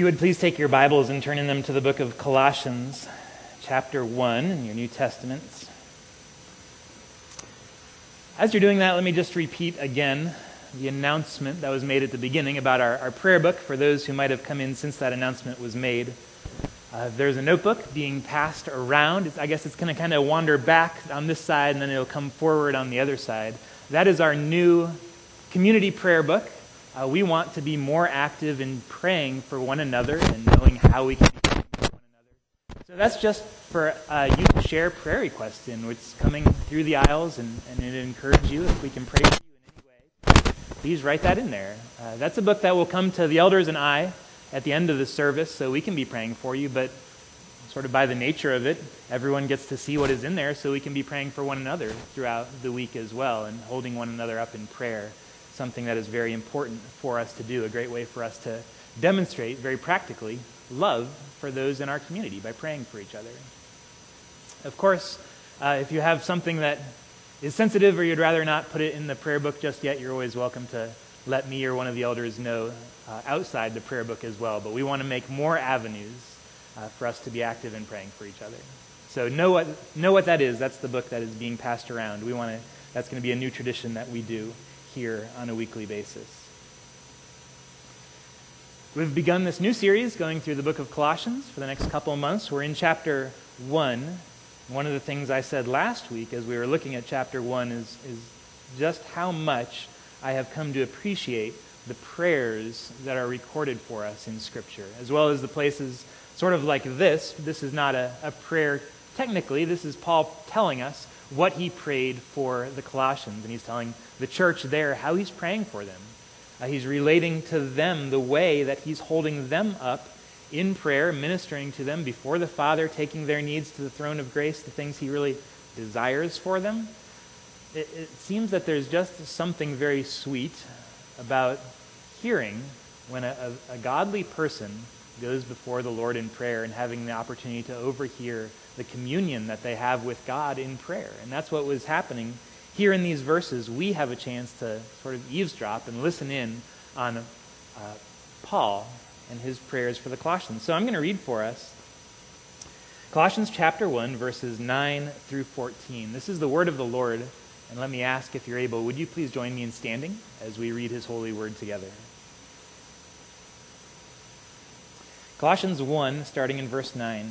you would please take your Bibles and turn in them to the book of Colossians, chapter 1 in your New Testaments. As you're doing that, let me just repeat again the announcement that was made at the beginning about our, our prayer book for those who might have come in since that announcement was made. Uh, there's a notebook being passed around. It's, I guess it's going to kind of wander back on this side and then it'll come forward on the other side. That is our new community prayer book. Uh, we want to be more active in praying for one another and knowing how we can praying for one another. So that's just for uh, you to share prayer requests in, which is coming through the aisles, and, and it encourage you if we can pray for you in any way. Please write that in there. Uh, that's a book that will come to the elders and I at the end of the service, so we can be praying for you. But sort of by the nature of it, everyone gets to see what is in there, so we can be praying for one another throughout the week as well, and holding one another up in prayer something that is very important for us to do, a great way for us to demonstrate very practically love for those in our community by praying for each other. Of course, uh, if you have something that is sensitive or you'd rather not put it in the prayer book just yet, you're always welcome to let me or one of the elders know uh, outside the prayer book as well. But we want to make more avenues uh, for us to be active in praying for each other. So know what, know what that is. That's the book that is being passed around. We want to, that's going to be a new tradition that we do here on a weekly basis. We've begun this new series going through the book of Colossians for the next couple months. We're in chapter 1. One of the things I said last week as we were looking at chapter 1 is, is just how much I have come to appreciate the prayers that are recorded for us in Scripture, as well as the places sort of like this. This is not a, a prayer technically, this is Paul telling us what he prayed for the Colossians, and he's telling the church there how he's praying for them. Uh, he's relating to them the way that he's holding them up in prayer, ministering to them before the Father, taking their needs to the throne of grace, the things he really desires for them. It, it seems that there's just something very sweet about hearing when a, a, a godly person goes before the Lord in prayer and having the opportunity to overhear the communion that they have with God in prayer. And that's what was happening here in these verses. We have a chance to sort of eavesdrop and listen in on uh, Paul and his prayers for the Colossians. So I'm going to read for us Colossians chapter 1, verses 9 through 14. This is the word of the Lord. And let me ask if you're able, would you please join me in standing as we read his holy word together? Colossians 1, starting in verse 9.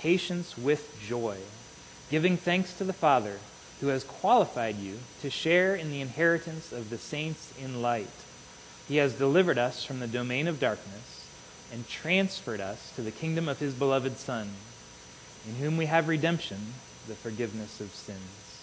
patience with joy, giving thanks to the Father who has qualified you to share in the inheritance of the saints in light. He has delivered us from the domain of darkness and transferred us to the kingdom of his beloved Son, in whom we have redemption, the forgiveness of sins.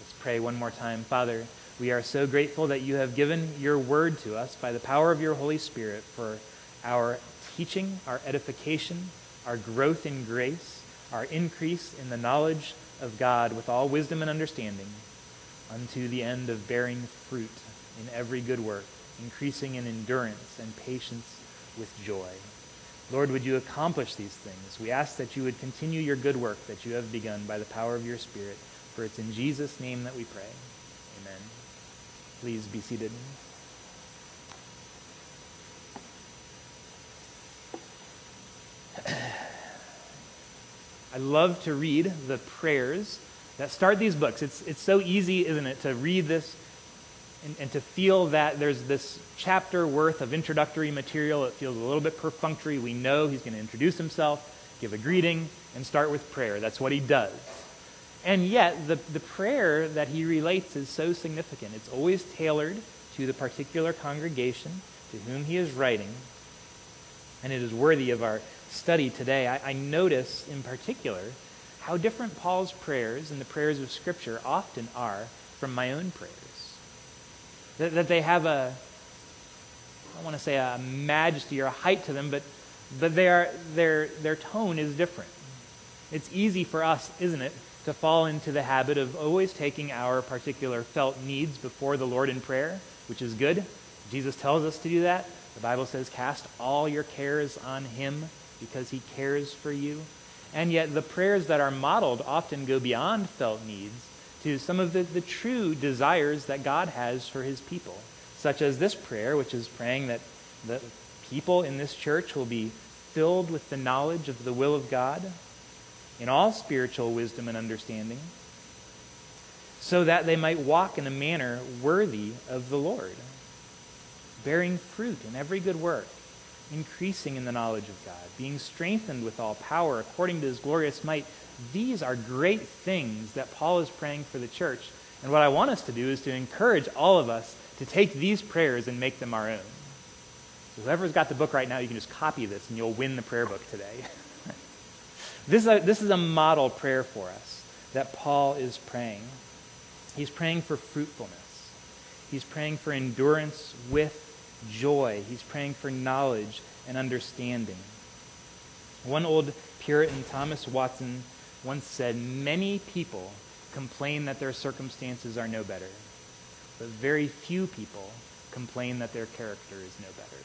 Let's pray one more time. Father, we are so grateful that you have given your word to us by the power of your Holy Spirit for our teaching, our edification, our growth in grace, our increase in the knowledge of God with all wisdom and understanding, unto the end of bearing fruit in every good work, increasing in endurance and patience with joy. Lord, would you accomplish these things? We ask that you would continue your good work that you have begun by the power of your Spirit, for it's in Jesus' name that we pray. Amen. Please be seated. I love to read the prayers that start these books. It's, it's so easy, isn't it, to read this and, and, to feel that there's this chapter worth of introductory material. It feels a little bit perfunctory. We know he's going to introduce himself, give a greeting, and start with prayer. That's what he does. And yet, the, the prayer that he relates is so significant. It's always tailored to the particular congregation to whom he is writing, and it is worthy of our study today, I, I notice in particular how different Paul's prayers and the prayers of Scripture often are from my own prayers. That, that they have a, I don't want to say a majesty or a height to them, but, but they are, their, their tone is different. It's easy for us, isn't it, to fall into the habit of always taking our particular felt needs before the Lord in prayer, which is good. Jesus tells us to do that. The Bible says, cast all your cares on him because he cares for you. And yet, the prayers that are modeled often go beyond felt needs to some of the, the true desires that God has for his people, such as this prayer, which is praying that the people in this church will be filled with the knowledge of the will of God in all spiritual wisdom and understanding, so that they might walk in a manner worthy of the Lord, bearing fruit in every good work, increasing in the knowledge of God, being strengthened with all power according to his glorious might. These are great things that Paul is praying for the church. And what I want us to do is to encourage all of us to take these prayers and make them our own. So whoever's got the book right now, you can just copy this and you'll win the prayer book today. this, is a, this is a model prayer for us that Paul is praying. He's praying for fruitfulness. He's praying for endurance with joy. He's praying for knowledge and understanding. One old Puritan, Thomas Watson, once said, Many people complain that their circumstances are no better, but very few people complain that their character is no better.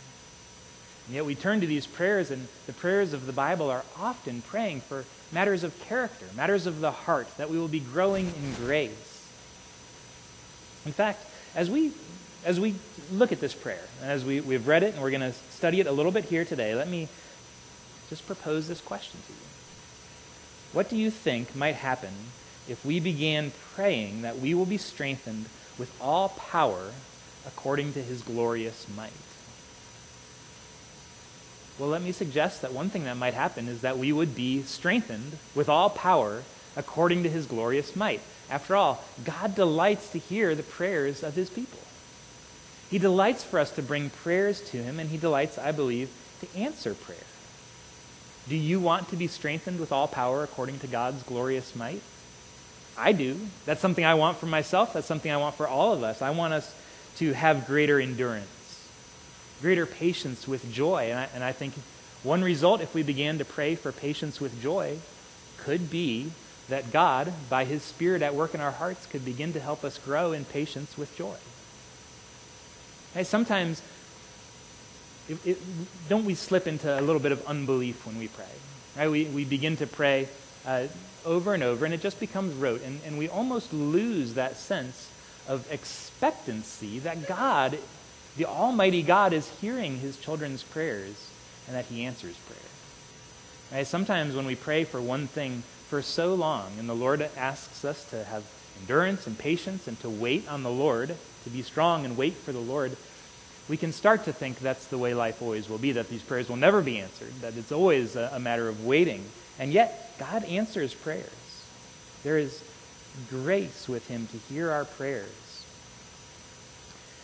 And yet we turn to these prayers, and the prayers of the Bible are often praying for matters of character, matters of the heart, that we will be growing in grace. In fact, as we as we look at this prayer, as we, we've read it and we're going to study it a little bit here today, let me just propose this question to you. What do you think might happen if we began praying that we will be strengthened with all power according to his glorious might? Well, let me suggest that one thing that might happen is that we would be strengthened with all power according to his glorious might. After all, God delights to hear the prayers of his people. He delights for us to bring prayers to him, and he delights, I believe, to answer prayer. Do you want to be strengthened with all power according to God's glorious might? I do. That's something I want for myself. That's something I want for all of us. I want us to have greater endurance, greater patience with joy. And I, and I think one result, if we began to pray for patience with joy, could be that God, by his Spirit at work in our hearts, could begin to help us grow in patience with joy. Hey, sometimes, it, it, don't we slip into a little bit of unbelief when we pray? Right? We, we begin to pray uh, over and over, and it just becomes rote, and, and we almost lose that sense of expectancy that God, the Almighty God, is hearing his children's prayers and that he answers prayer. Right? Sometimes when we pray for one thing for so long, and the Lord asks us to have endurance and patience and to wait on the Lord, to be strong and wait for the Lord, we can start to think that's the way life always will be, that these prayers will never be answered, that it's always a, a matter of waiting. And yet, God answers prayers. There is grace with Him to hear our prayers.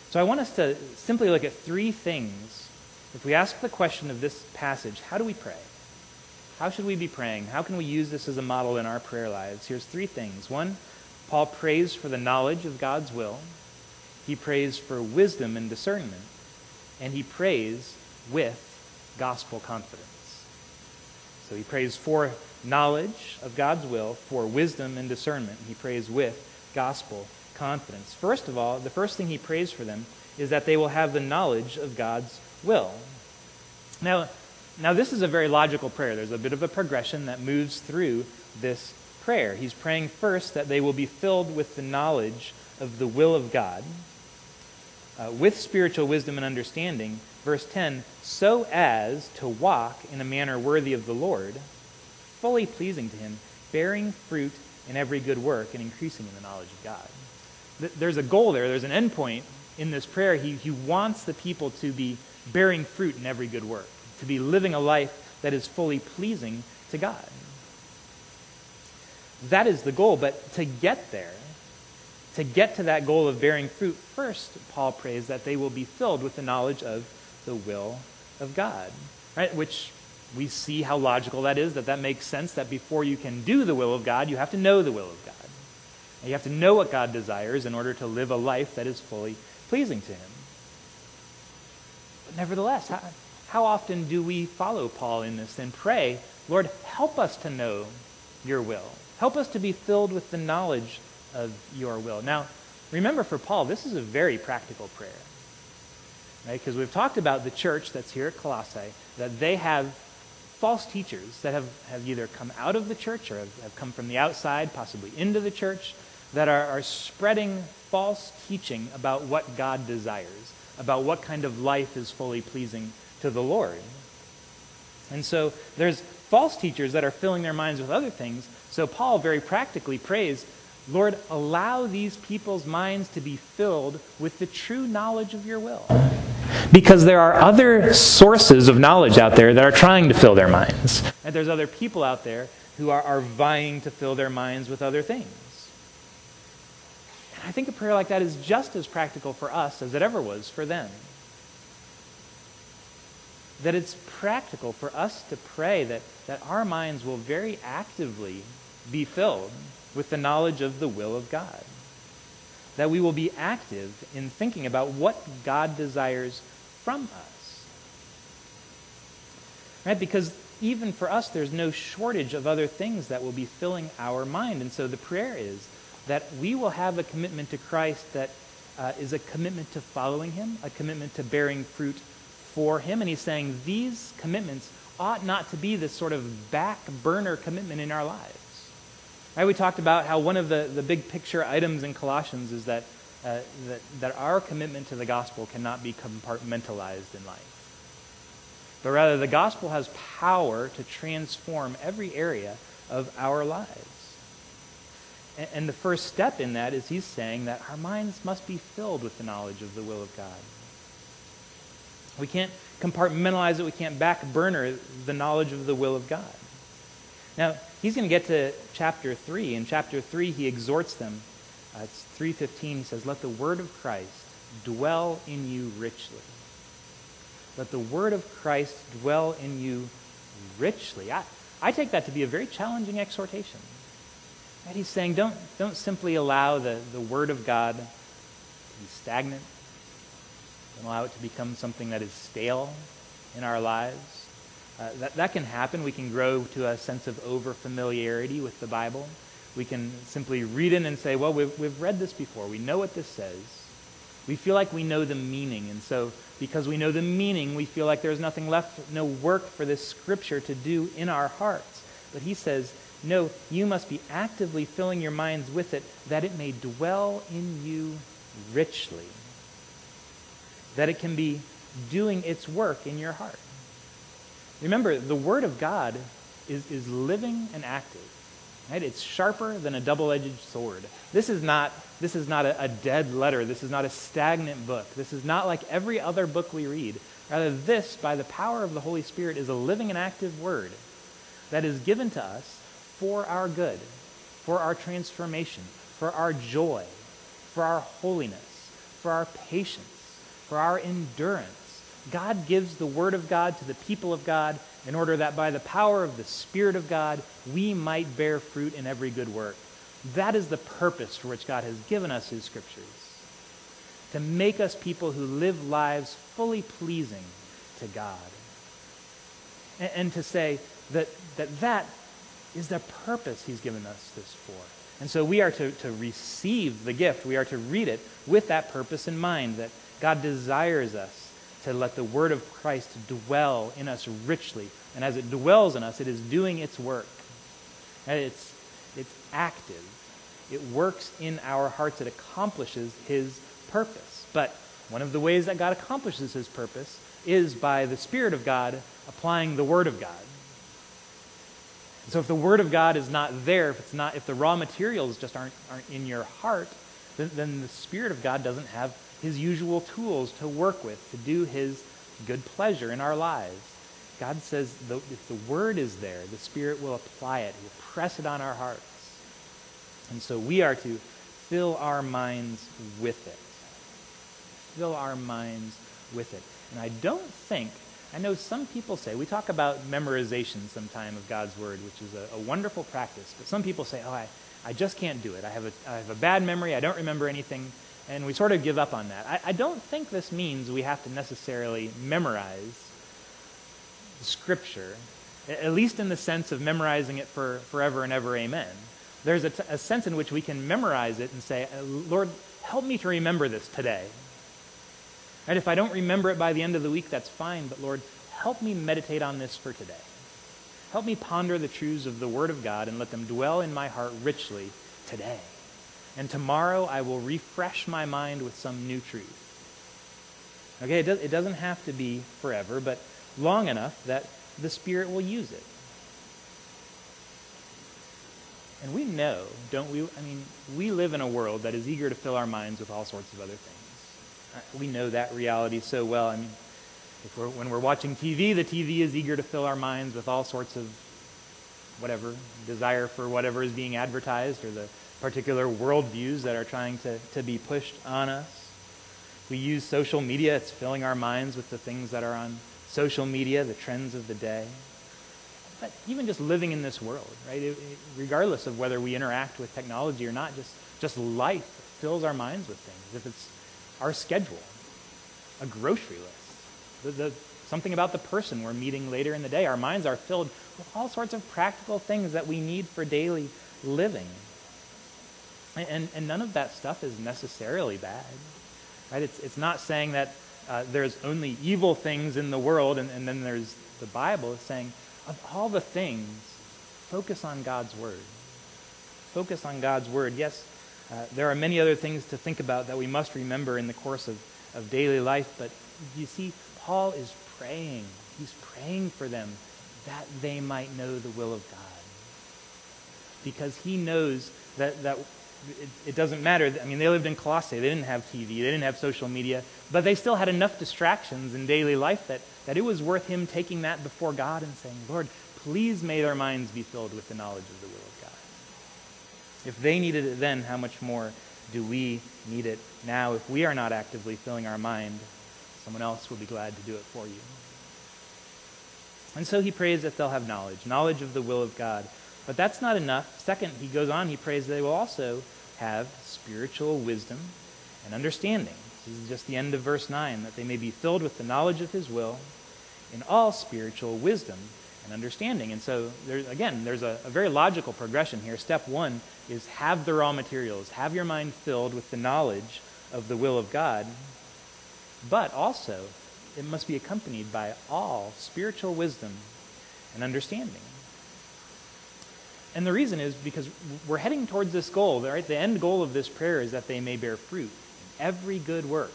So I want us to simply look at three things. If we ask the question of this passage, how do we pray? How should we be praying? How can we use this as a model in our prayer lives? Here's three things. One, Paul prays for the knowledge of God's will. He prays for wisdom and discernment. And he prays with gospel confidence. So he prays for knowledge of God's will, for wisdom and discernment. He prays with gospel confidence. First of all, the first thing he prays for them is that they will have the knowledge of God's will. Now, now this is a very logical prayer. There's a bit of a progression that moves through this prayer. He's praying first that they will be filled with the knowledge of the will of God, uh, with spiritual wisdom and understanding. Verse 10 so as to walk in a manner worthy of the Lord, fully pleasing to Him, bearing fruit in every good work, and increasing in the knowledge of God. There's a goal there, there's an end point in this prayer. He, he wants the people to be bearing fruit in every good work, to be living a life that is fully pleasing to God. That is the goal. But to get there, to get to that goal of bearing fruit, first, Paul prays that they will be filled with the knowledge of the will of God, right? Which we see how logical that is, that that makes sense, that before you can do the will of God, you have to know the will of God. And you have to know what God desires in order to live a life that is fully pleasing to Him. But nevertheless, how, how often do we follow Paul in this and pray, Lord, help us to know your will? Help us to be filled with the knowledge of your will. Now, remember for Paul, this is a very practical prayer. Right? Because we've talked about the church that's here at Colossae, that they have false teachers that have, have either come out of the church or have, have come from the outside, possibly into the church, that are, are spreading false teaching about what God desires, about what kind of life is fully pleasing to the Lord. And so there's false teachers that are filling their minds with other things. So Paul very practically prays, Lord, allow these people's minds to be filled with the true knowledge of your will. Because there are other sources of knowledge out there that are trying to fill their minds. And there's other people out there who are, are vying to fill their minds with other things. And I think a prayer like that is just as practical for us as it ever was for them. That it's practical for us to pray that, that our minds will very actively be filled with the knowledge of the will of God that we will be active in thinking about what God desires from us. Right? Because even for us, there's no shortage of other things that will be filling our mind. And so the prayer is that we will have a commitment to Christ that uh, is a commitment to following Him, a commitment to bearing fruit for Him. And He's saying these commitments ought not to be this sort of back burner commitment in our lives. Right, we talked about how one of the, the big picture items in Colossians is that, uh, that, that our commitment to the gospel cannot be compartmentalized in life. But rather, the gospel has power to transform every area of our lives. And, and the first step in that is he's saying that our minds must be filled with the knowledge of the will of God. We can't compartmentalize it, we can't back burner the knowledge of the will of God. Now, he's going to get to chapter 3. In chapter 3, he exhorts them. Uh, it's 3.15. He says, Let the word of Christ dwell in you richly. Let the word of Christ dwell in you richly. I, I take that to be a very challenging exhortation. He's saying, don't, don't simply allow the, the word of God to be stagnant. Don't allow it to become something that is stale in our lives. Uh, that, that can happen. We can grow to a sense of over familiarity with the Bible. We can simply read it and say, well, we've, we've read this before. We know what this says. We feel like we know the meaning. And so, because we know the meaning, we feel like there's nothing left, no work for this scripture to do in our hearts. But he says, no, you must be actively filling your minds with it that it may dwell in you richly. That it can be doing its work in your heart. Remember, the Word of God is, is living and active. Right? It's sharper than a double-edged sword. This is not, this is not a, a dead letter. This is not a stagnant book. This is not like every other book we read. Rather, this, by the power of the Holy Spirit, is a living and active Word that is given to us for our good, for our transformation, for our joy, for our holiness, for our patience, for our endurance God gives the Word of God to the people of God in order that by the power of the Spirit of God, we might bear fruit in every good work. That is the purpose for which God has given us His Scriptures to make us people who live lives fully pleasing to God. And, and, to say that, that that is the purpose He's given us this for. And so we are to, to receive the gift, we are to read it with that purpose in mind, that God desires us to let the word of Christ dwell in us richly. And as it dwells in us, it is doing its work. And it's, it's active. It works in our hearts. It accomplishes his purpose. But one of the ways that God accomplishes his purpose is by the Spirit of God applying the Word of God. So if the Word of God is not there, if it's not, if the raw materials just aren't, aren't in your heart, then, then the Spirit of God doesn't have his usual tools to work with, to do his good pleasure in our lives. God says the, if the word is there, the Spirit will apply it, will press it on our hearts. And so we are to fill our minds with it. Fill our minds with it. And I don't think, I know some people say, we talk about memorization sometime of God's Word, which is a, a wonderful practice, but some people say, oh, I, I just can't do it. I have, a, I have a bad memory. I don't remember anything. And we sort of give up on that. I, I don't think this means we have to necessarily memorize Scripture, at least in the sense of memorizing it for forever and ever, amen. There's a, t- a sense in which we can memorize it and say, uh, Lord, help me to remember this today. And if I don't remember it by the end of the week, that's fine, but Lord, help me meditate on this for today. Help me ponder the truths of the Word of God and let them dwell in my heart richly today. And tomorrow I will refresh my mind with some new truth. Okay, it, does, it doesn't have to be forever, but long enough that the Spirit will use it. And we know, don't we? I mean, we live in a world that is eager to fill our minds with all sorts of other things. Uh, we know that reality so well. I mean, we're, when we're watching TV, the TV is eager to fill our minds with all sorts of whatever, desire for whatever is being advertised or the particular worldviews that are trying to, to be pushed on us. We use social media, it's filling our minds with the things that are on social media, the trends of the day. But even just living in this world, right? It, it, regardless of whether we interact with technology or not, just, just life fills our minds with things. If it's our schedule, a grocery list, the, the, something about the person we're meeting later in the day, our minds are filled with all sorts of practical things that we need for daily living. And, and, none of that stuff is necessarily bad. Right? It's, it's not saying that uh, there's only evil things in the world, and, and then there's the Bible saying, of all the things, focus on God's Word. Focus on God's Word. Yes, uh, there are many other things to think about that we must remember in the course of, of daily life, but you see, Paul is praying. He's praying for them that they might know the will of God. Because he knows that, that it, it, doesn't matter. I mean, they lived in Colossae. They didn't have TV. They didn't have social media. But they still had enough distractions in daily life that, that it was worth him taking that before God and saying, Lord, please may their minds be filled with the knowledge of the will of God. If they needed it then, how much more do we need it now? If we are not actively filling our mind, someone else will be glad to do it for you. And so he prays that they'll have knowledge, knowledge of the will of God. But that's not enough. Second, he goes on, he prays that they will also have spiritual wisdom and understanding. This is just the end of verse 9, that they may be filled with the knowledge of his will in all spiritual wisdom and understanding. And so, there, again, there's a, a very logical progression here. Step one is have the raw materials, have your mind filled with the knowledge of the will of God, but also it must be accompanied by all spiritual wisdom and understanding. And the reason is because we're heading towards this goal, right? The end goal of this prayer is that they may bear fruit in every good work.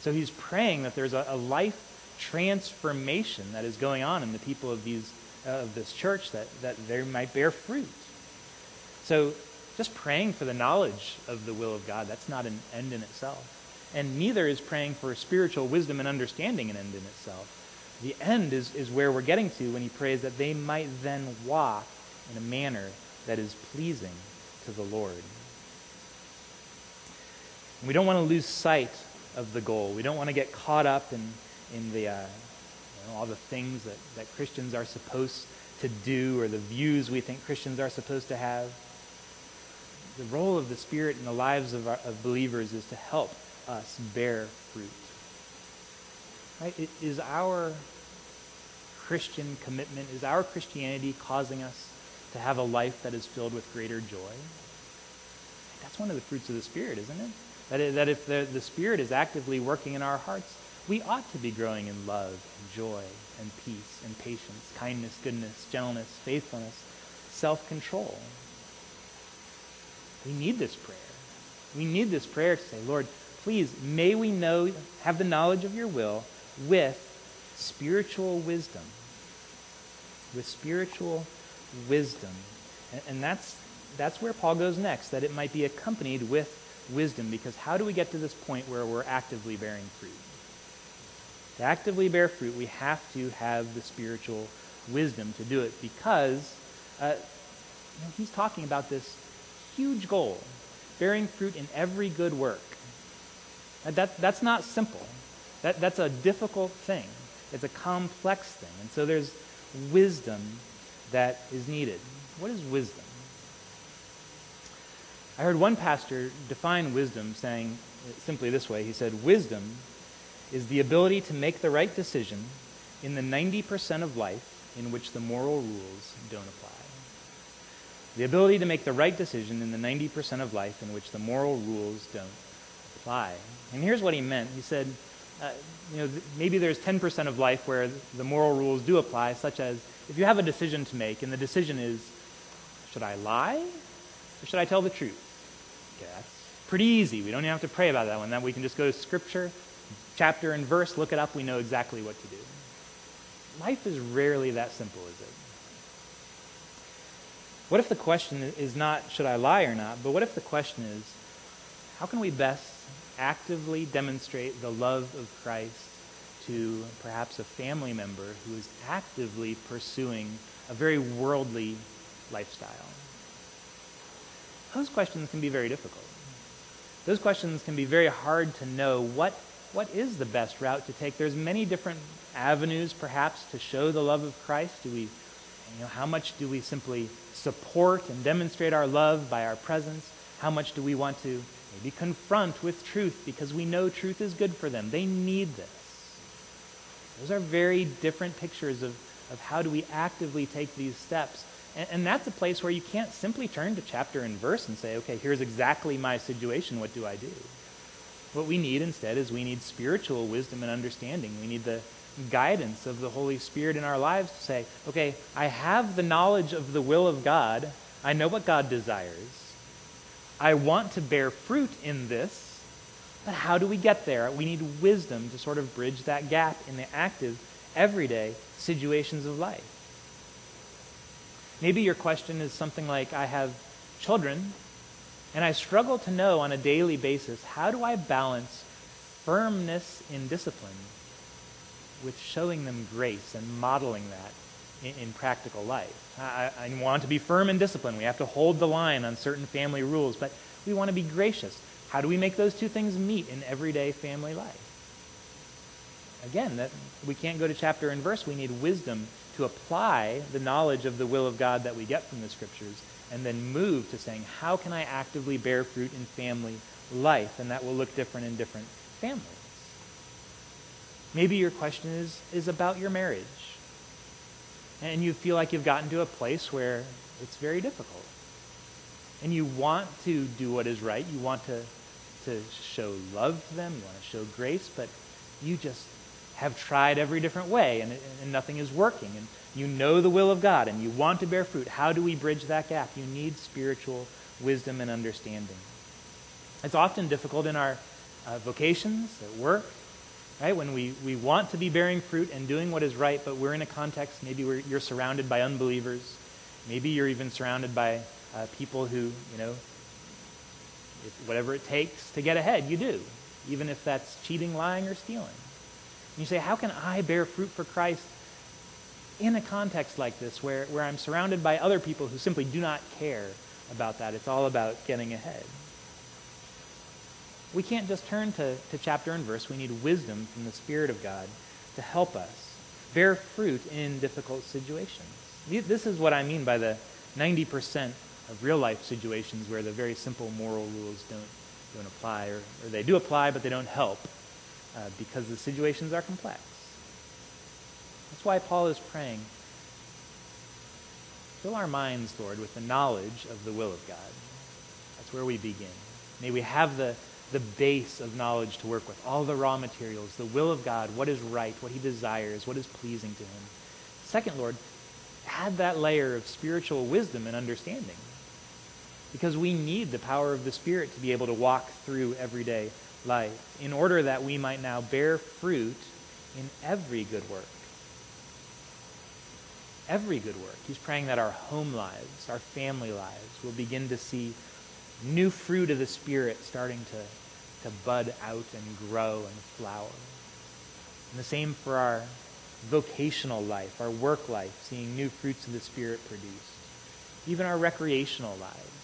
So he's praying that there's a, a life transformation that is going on in the people of these uh, of this church that, that they might bear fruit. So just praying for the knowledge of the will of God, that's not an end in itself. And neither is praying for spiritual wisdom and understanding an end in itself. The end is, is where we're getting to when he prays that they might then walk in a manner that is pleasing to the Lord. And we don't want to lose sight of the goal. We don't want to get caught up in, in the, uh, you know, all the things that, that Christians are supposed to do or the views we think Christians are supposed to have. The role of the Spirit in the lives of, our, of believers is to help us bear fruit. Right? It is our Christian commitment, is our Christianity causing us to have a life that is filled with greater joy? That's one of the fruits of the Spirit, isn't it? That, that if the, the Spirit is actively working in our hearts, we ought to be growing in love and joy and peace and patience, kindness, goodness, gentleness, faithfulness, self control. We need this prayer. We need this prayer to say, Lord, please, may we know, have the knowledge of your will with spiritual wisdom. With spiritual wisdom. And, and that's, that's where Paul goes next, that it might be accompanied with wisdom, because how do we get to this point where we're actively bearing fruit? To actively bear fruit, we have to have the spiritual wisdom to do it, because uh, you know, he's talking about this huge goal bearing fruit in every good work. That, that's not simple. That, that's a difficult thing. It's a complex thing. And so there's wisdom that is needed. What is wisdom? I heard one pastor define wisdom saying simply this way. He said, Wisdom is the ability to make the right decision in the 90% of life in which the moral rules don't apply. The ability to make the right decision in the 90% of life in which the moral rules don't apply. And here's what he meant. He said, uh, you know, th- maybe there's 10% of life where the moral rules do apply, such as if you have a decision to make, and the decision is, should I lie or should I tell the truth? Okay, that's pretty easy. We don't even have to pray about that one. That we can just go to Scripture, chapter and verse, look it up. We know exactly what to do. Life is rarely that simple, is it? What if the question is not, should I lie or not, but what if the question is, how can we best actively demonstrate the love of Christ to perhaps a family member who is actively pursuing a very worldly lifestyle? Those questions can be very difficult. Those questions can be very hard to know what, what is the best route to take. There's many different avenues, perhaps, to show the love of Christ. Do we, you know, how much do we simply support and demonstrate our love by our presence? How much do we want to maybe confront with truth because we know truth is good for them? They need this. Those are very different pictures of, of how do we actively take these steps. And, and that's a place where you can't simply turn to chapter and verse and say, okay, here's exactly my situation. What do I do? What we need instead is we need spiritual wisdom and understanding. We need the guidance of the Holy Spirit in our lives to say, okay, I have the knowledge of the will of God. I know what God desires. I want to bear fruit in this, but how do we get there? We need wisdom to sort of bridge that gap in the active, everyday situations of life. Maybe your question is something like I have children, and I struggle to know on a daily basis how do I balance firmness in discipline with showing them grace and modeling that in, in practical life. I, I, want to be firm in discipline. We have to hold the line on certain family rules, but we want to be gracious. How do we make those two things meet in everyday family life? Again, that we can't go to chapter and verse. We need wisdom to apply the knowledge of the will of God that we get from the scriptures and then move to saying, how can I actively bear fruit in family life? And that will look different in different families. Maybe your question is, is about your marriage. And you feel like you've gotten to a place where it's very difficult. And you want to do what is right. You want to, to show love to them. You want to show grace, but you just have tried every different way and, and nothing is working. And you know the will of God and you want to bear fruit. How do we bridge that gap? You need spiritual wisdom and understanding. It's often difficult in our uh, vocations, at work, right? When we, we want to be bearing fruit and doing what is right, but we're in a context, maybe you're surrounded by unbelievers. Maybe you're even surrounded by uh, people who, you know, if, whatever it takes to get ahead, you do, even if that's cheating, lying, or stealing. And you say, how can I bear fruit for Christ in a context like this where, where I'm surrounded by other people who simply do not care about that? It's all about getting ahead we can't just turn to, to chapter and verse. We need wisdom from the Spirit of God to help us bear fruit in difficult situations. This is what I mean by the 90% of real life situations where the very simple moral rules don't, don't apply, or, or they do apply, but they don't help uh, because the situations are complex. That's why Paul is praying Fill our minds, Lord, with the knowledge of the will of God. That's where we begin. May we have the the base of knowledge to work with, all the raw materials, the will of God, what is right, what he desires, what is pleasing to him. Second, Lord, add that layer of spiritual wisdom and understanding. Because we need the power of the Spirit to be able to walk through everyday life in order that we might now bear fruit in every good work. Every good work. He's praying that our home lives, our family lives, will begin to see new fruit of the Spirit starting to, to bud out and grow and flower. And the same for our vocational life, our work life, seeing new fruits of the Spirit produced. Even our recreational lives,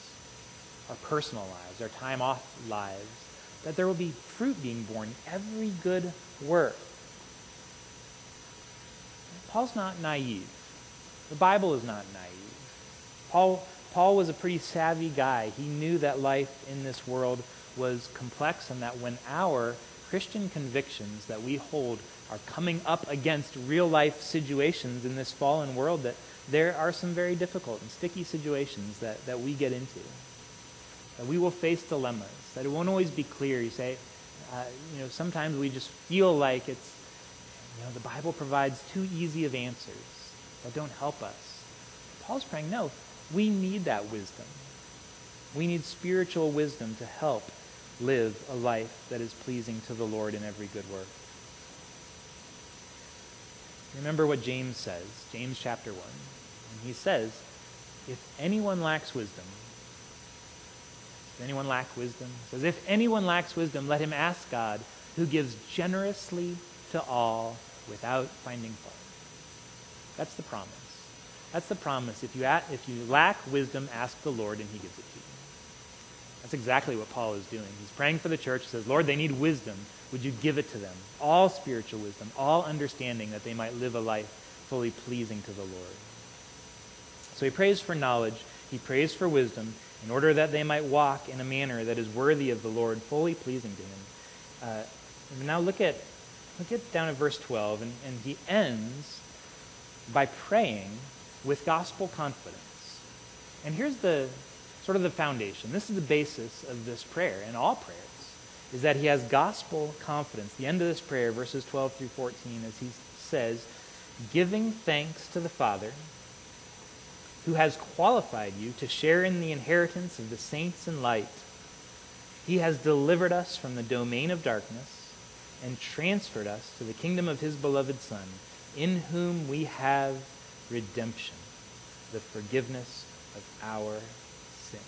our personal lives, our time off lives, that there will be fruit being born in every good work. Paul's not naive. The Bible is not naive. Paul Paul was a pretty savvy guy. He knew that life in this world was complex and that when our Christian convictions that we hold are coming up against real life situations in this fallen world, that there are some very difficult and sticky situations that, that we get into. That we will face dilemmas, that it won't always be clear. You say, uh, you know, sometimes we just feel like it's, you know, the Bible provides too easy of answers that don't help us. Paul's praying, no, we need that wisdom. We need spiritual wisdom to help live a life that is pleasing to the Lord in every good work. Remember what James says, James chapter 1. And he says, if anyone lacks wisdom, does anyone lack wisdom? He says, if anyone lacks wisdom, let him ask God, who gives generously to all without finding fault. That's the promise. That's the promise. If you, if you lack wisdom, ask the Lord and he gives it to you. That's exactly what Paul is doing. He's praying for the church. He says, Lord, they need wisdom. Would you give it to them? All spiritual wisdom, all understanding that they might live a life fully pleasing to the Lord. So he prays for knowledge. He prays for wisdom in order that they might walk in a manner that is worthy of the Lord, fully pleasing to him. Uh, now look at, look at down at verse 12, and, and he ends by praying with gospel confidence. And here's the sort of the foundation. This is the basis of this prayer and all prayers is that he has gospel confidence. The end of this prayer, verses 12 through 14, as he says, giving thanks to the Father who has qualified you to share in the inheritance of the saints in light. He has delivered us from the domain of darkness and transferred us to the kingdom of his beloved Son, in whom we have redemption, the forgiveness of our sins.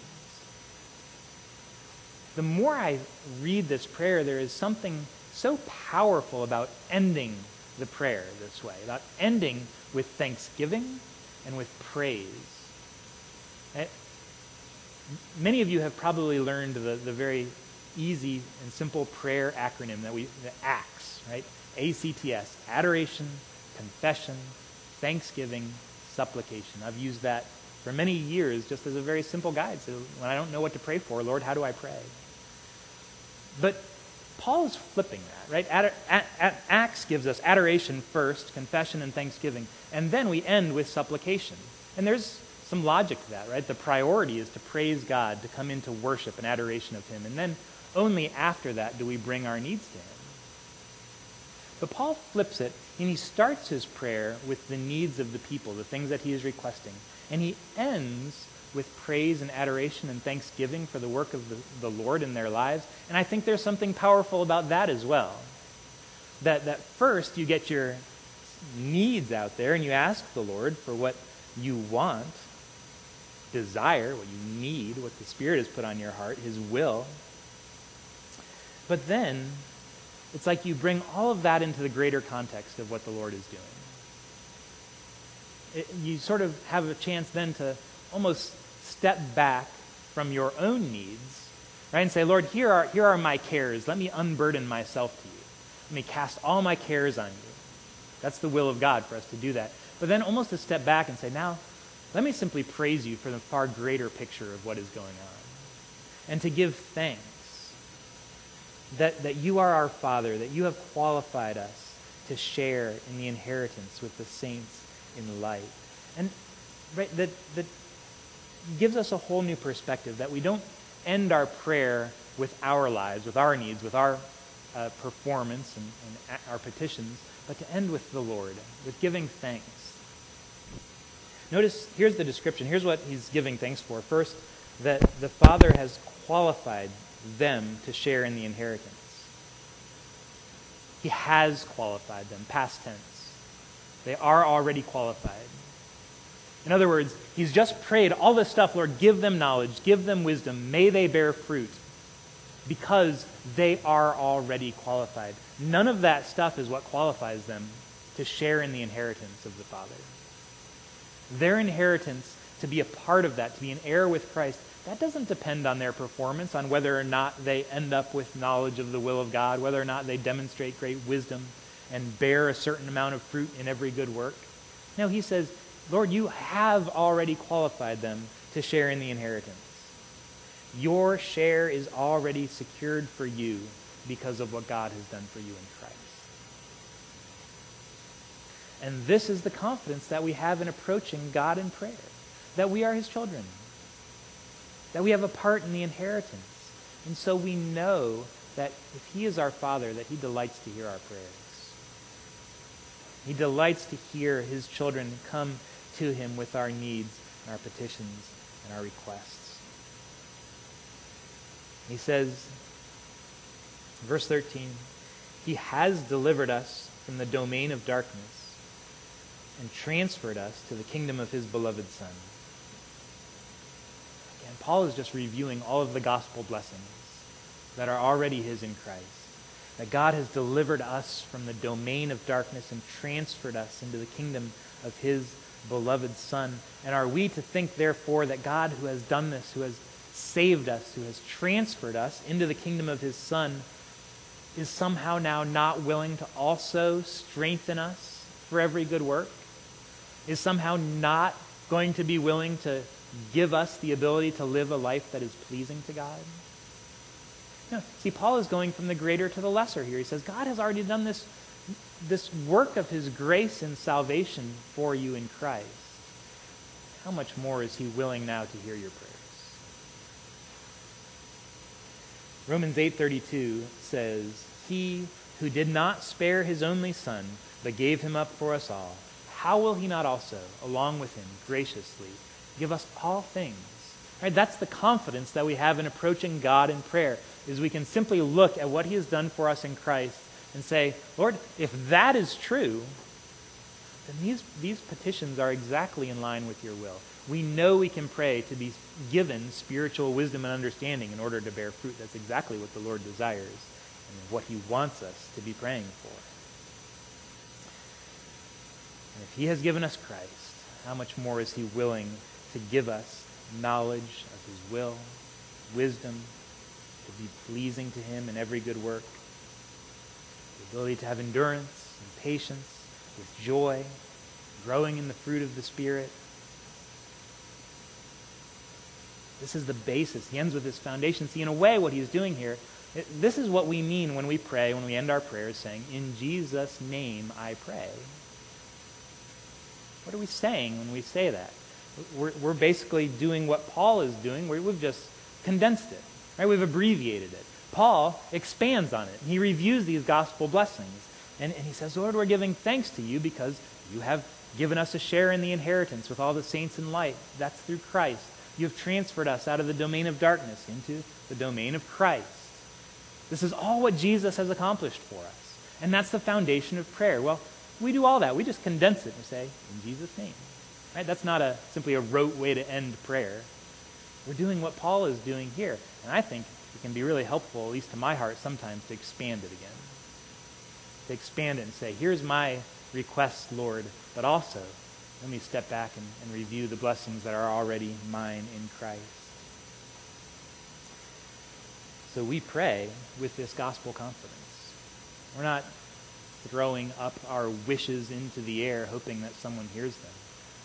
The more I read this prayer, there is something so powerful about ending the prayer this way, about ending with thanksgiving and with praise. Eh, many of you have probably learned the, the very easy and simple prayer acronym that we, the ACTS, right? ACTS, adoration, confession, thanksgiving, supplication. I've used that for many years just as a very simple guide. So when I don't know what to pray for, Lord, how do I pray? But Paul is flipping that, right? Acts gives us adoration first, confession and thanksgiving, and then we end with supplication. And there's some logic to that, right? The priority is to praise God, to come into worship and adoration of Him, and then only after that do we bring our needs to Him. But Paul flips it, and he starts his prayer with the needs of the people, the things that he is requesting. And he ends with praise and adoration and thanksgiving for the work of the, the Lord in their lives. And I think there's something powerful about that as well. That, that first you get your needs out there and you ask the Lord for what you want, desire, what you need, what the Spirit has put on your heart, His will. But then it's like you bring all of that into the greater context of what the Lord is doing. It, you sort of have a chance then to almost step back from your own needs, right, and say, Lord, here are, here are my cares. Let me unburden myself to you. Let me cast all my cares on you. That's the will of God for us to do that. But then almost to step back and say, now, let me simply praise you for the far greater picture of what is going on. And to give thanks that, that you are our Father, that you have qualified us to share in the inheritance with the saints in light. And right, that, that gives us a whole new perspective that we don't end our prayer with our lives, with our needs, with our uh, performance and, and our petitions, but to end with the Lord, with giving thanks. Notice, here's the description. Here's what he's giving thanks for. First, that the Father has qualified them to share in the inheritance. He has qualified them, past tense. They are already qualified. In other words, he's just prayed all this stuff, Lord, give them knowledge, give them wisdom, may they bear fruit, because they are already qualified. None of that stuff is what qualifies them to share in the inheritance of the Father. Their inheritance, to be a part of that, to be an heir with Christ, that doesn't depend on their performance, on whether or not they end up with knowledge of the will of God, whether or not they demonstrate great wisdom and bear a certain amount of fruit in every good work. No, he says, Lord, you have already qualified them to share in the inheritance. Your share is already secured for you because of what God has done for you in Christ. And this is the confidence that we have in approaching God in prayer that we are his children, that we have a part in the inheritance. And so we know that if he is our Father, that he delights to hear our prayers. He delights to hear his children come to him with our needs and our petitions and our requests. He says, verse 13, He has delivered us from the domain of darkness and transferred us to the kingdom of His beloved Son. Again, Paul is just reviewing all of the gospel blessings that are already His in Christ. That God has delivered us from the domain of darkness and transferred us into the kingdom of His beloved Son. And are we to think, therefore, that God, who has done this, who has saved us, who has transferred us into the kingdom of His Son, is somehow now not willing to also strengthen us for every good work? Is somehow not going to be willing to give us the ability to live a life that is pleasing to God? No. See, Paul is going from the greater to the lesser here. He says, God has already done this, this work of his grace and salvation for you in Christ. How much more is he willing now to hear your prayers? Romans 8:32 says, "He who did not spare his only son, but gave him up for us all, how will he not also, along with him, graciously give us all things?" Right? That's the confidence that we have in approaching God in prayer, is we can simply look at what he has done for us in Christ and say, Lord, if that is true, then these, these petitions are exactly in line with your will. We know we can pray to be given spiritual wisdom and understanding in order to bear fruit. That's exactly what the Lord desires and what he wants us to be praying for. And if he has given us Christ, how much more is he willing to give us knowledge of his will, wisdom, to be pleasing to him in every good work, ability to have endurance and patience with joy, growing in the fruit of the Spirit. This is the basis. He ends with this foundation. See, in a way, what he's doing here, it, this is what we mean when we pray, when we end our prayers saying, In Jesus' name I pray. What are we saying when we say that? We're, we're basically doing what Paul is doing, we've just condensed it, right? We've abbreviated it. Paul expands on it. He reviews these gospel blessings. And, and he says, Lord, we're giving thanks to you because you have given us a share in the inheritance with all the saints in light. That's through Christ. You have transferred us out of the domain of darkness into the domain of Christ. This is all what Jesus has accomplished for us. And that's the foundation of prayer. Well, we do all that. We just condense it and say, in Jesus' name. Right? That's not a simply a rote way to end prayer. We're doing what Paul is doing here. And I think can be really helpful, at least to my heart sometimes, to expand it again. To expand it and say, here's my request, Lord, but also let me step back and, and review the blessings that are already mine in Christ. So we pray with this gospel confidence. We're not throwing up our wishes into the air hoping that someone hears them.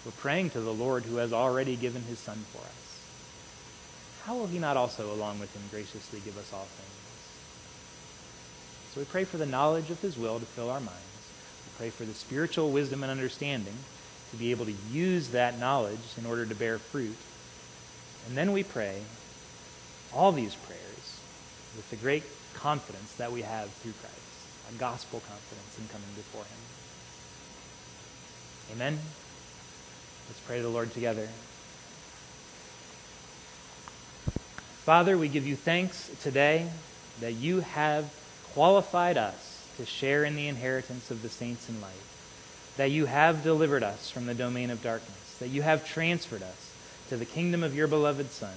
We're praying to the Lord who has already given his Son for us. How will he not also, along with him, graciously give us all things? So we pray for the knowledge of his will to fill our minds. We pray for the spiritual wisdom and understanding to be able to use that knowledge in order to bear fruit. And then we pray all these prayers with the great confidence that we have through Christ, a gospel confidence in coming before him. Amen. Let's pray to the Lord together. Father, we give you thanks today that you have qualified us to share in the inheritance of the saints in light, that you have delivered us from the domain of darkness, that you have transferred us to the kingdom of your beloved Son,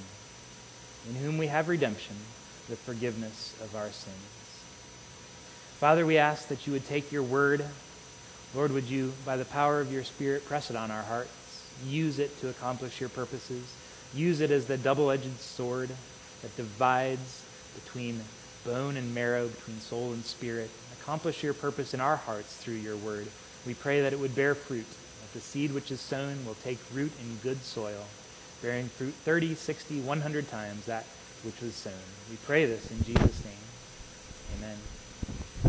in whom we have redemption, the forgiveness of our sins. Father, we ask that you would take your word. Lord, would you, by the power of your Spirit, press it on our hearts? Use it to accomplish your purposes. Use it as the double edged sword that divides between bone and marrow, between soul and spirit. Accomplish your purpose in our hearts through your word. We pray that it would bear fruit, that the seed which is sown will take root in good soil, bearing fruit 30, 60, 100 times that which was sown. We pray this in Jesus' name. Amen.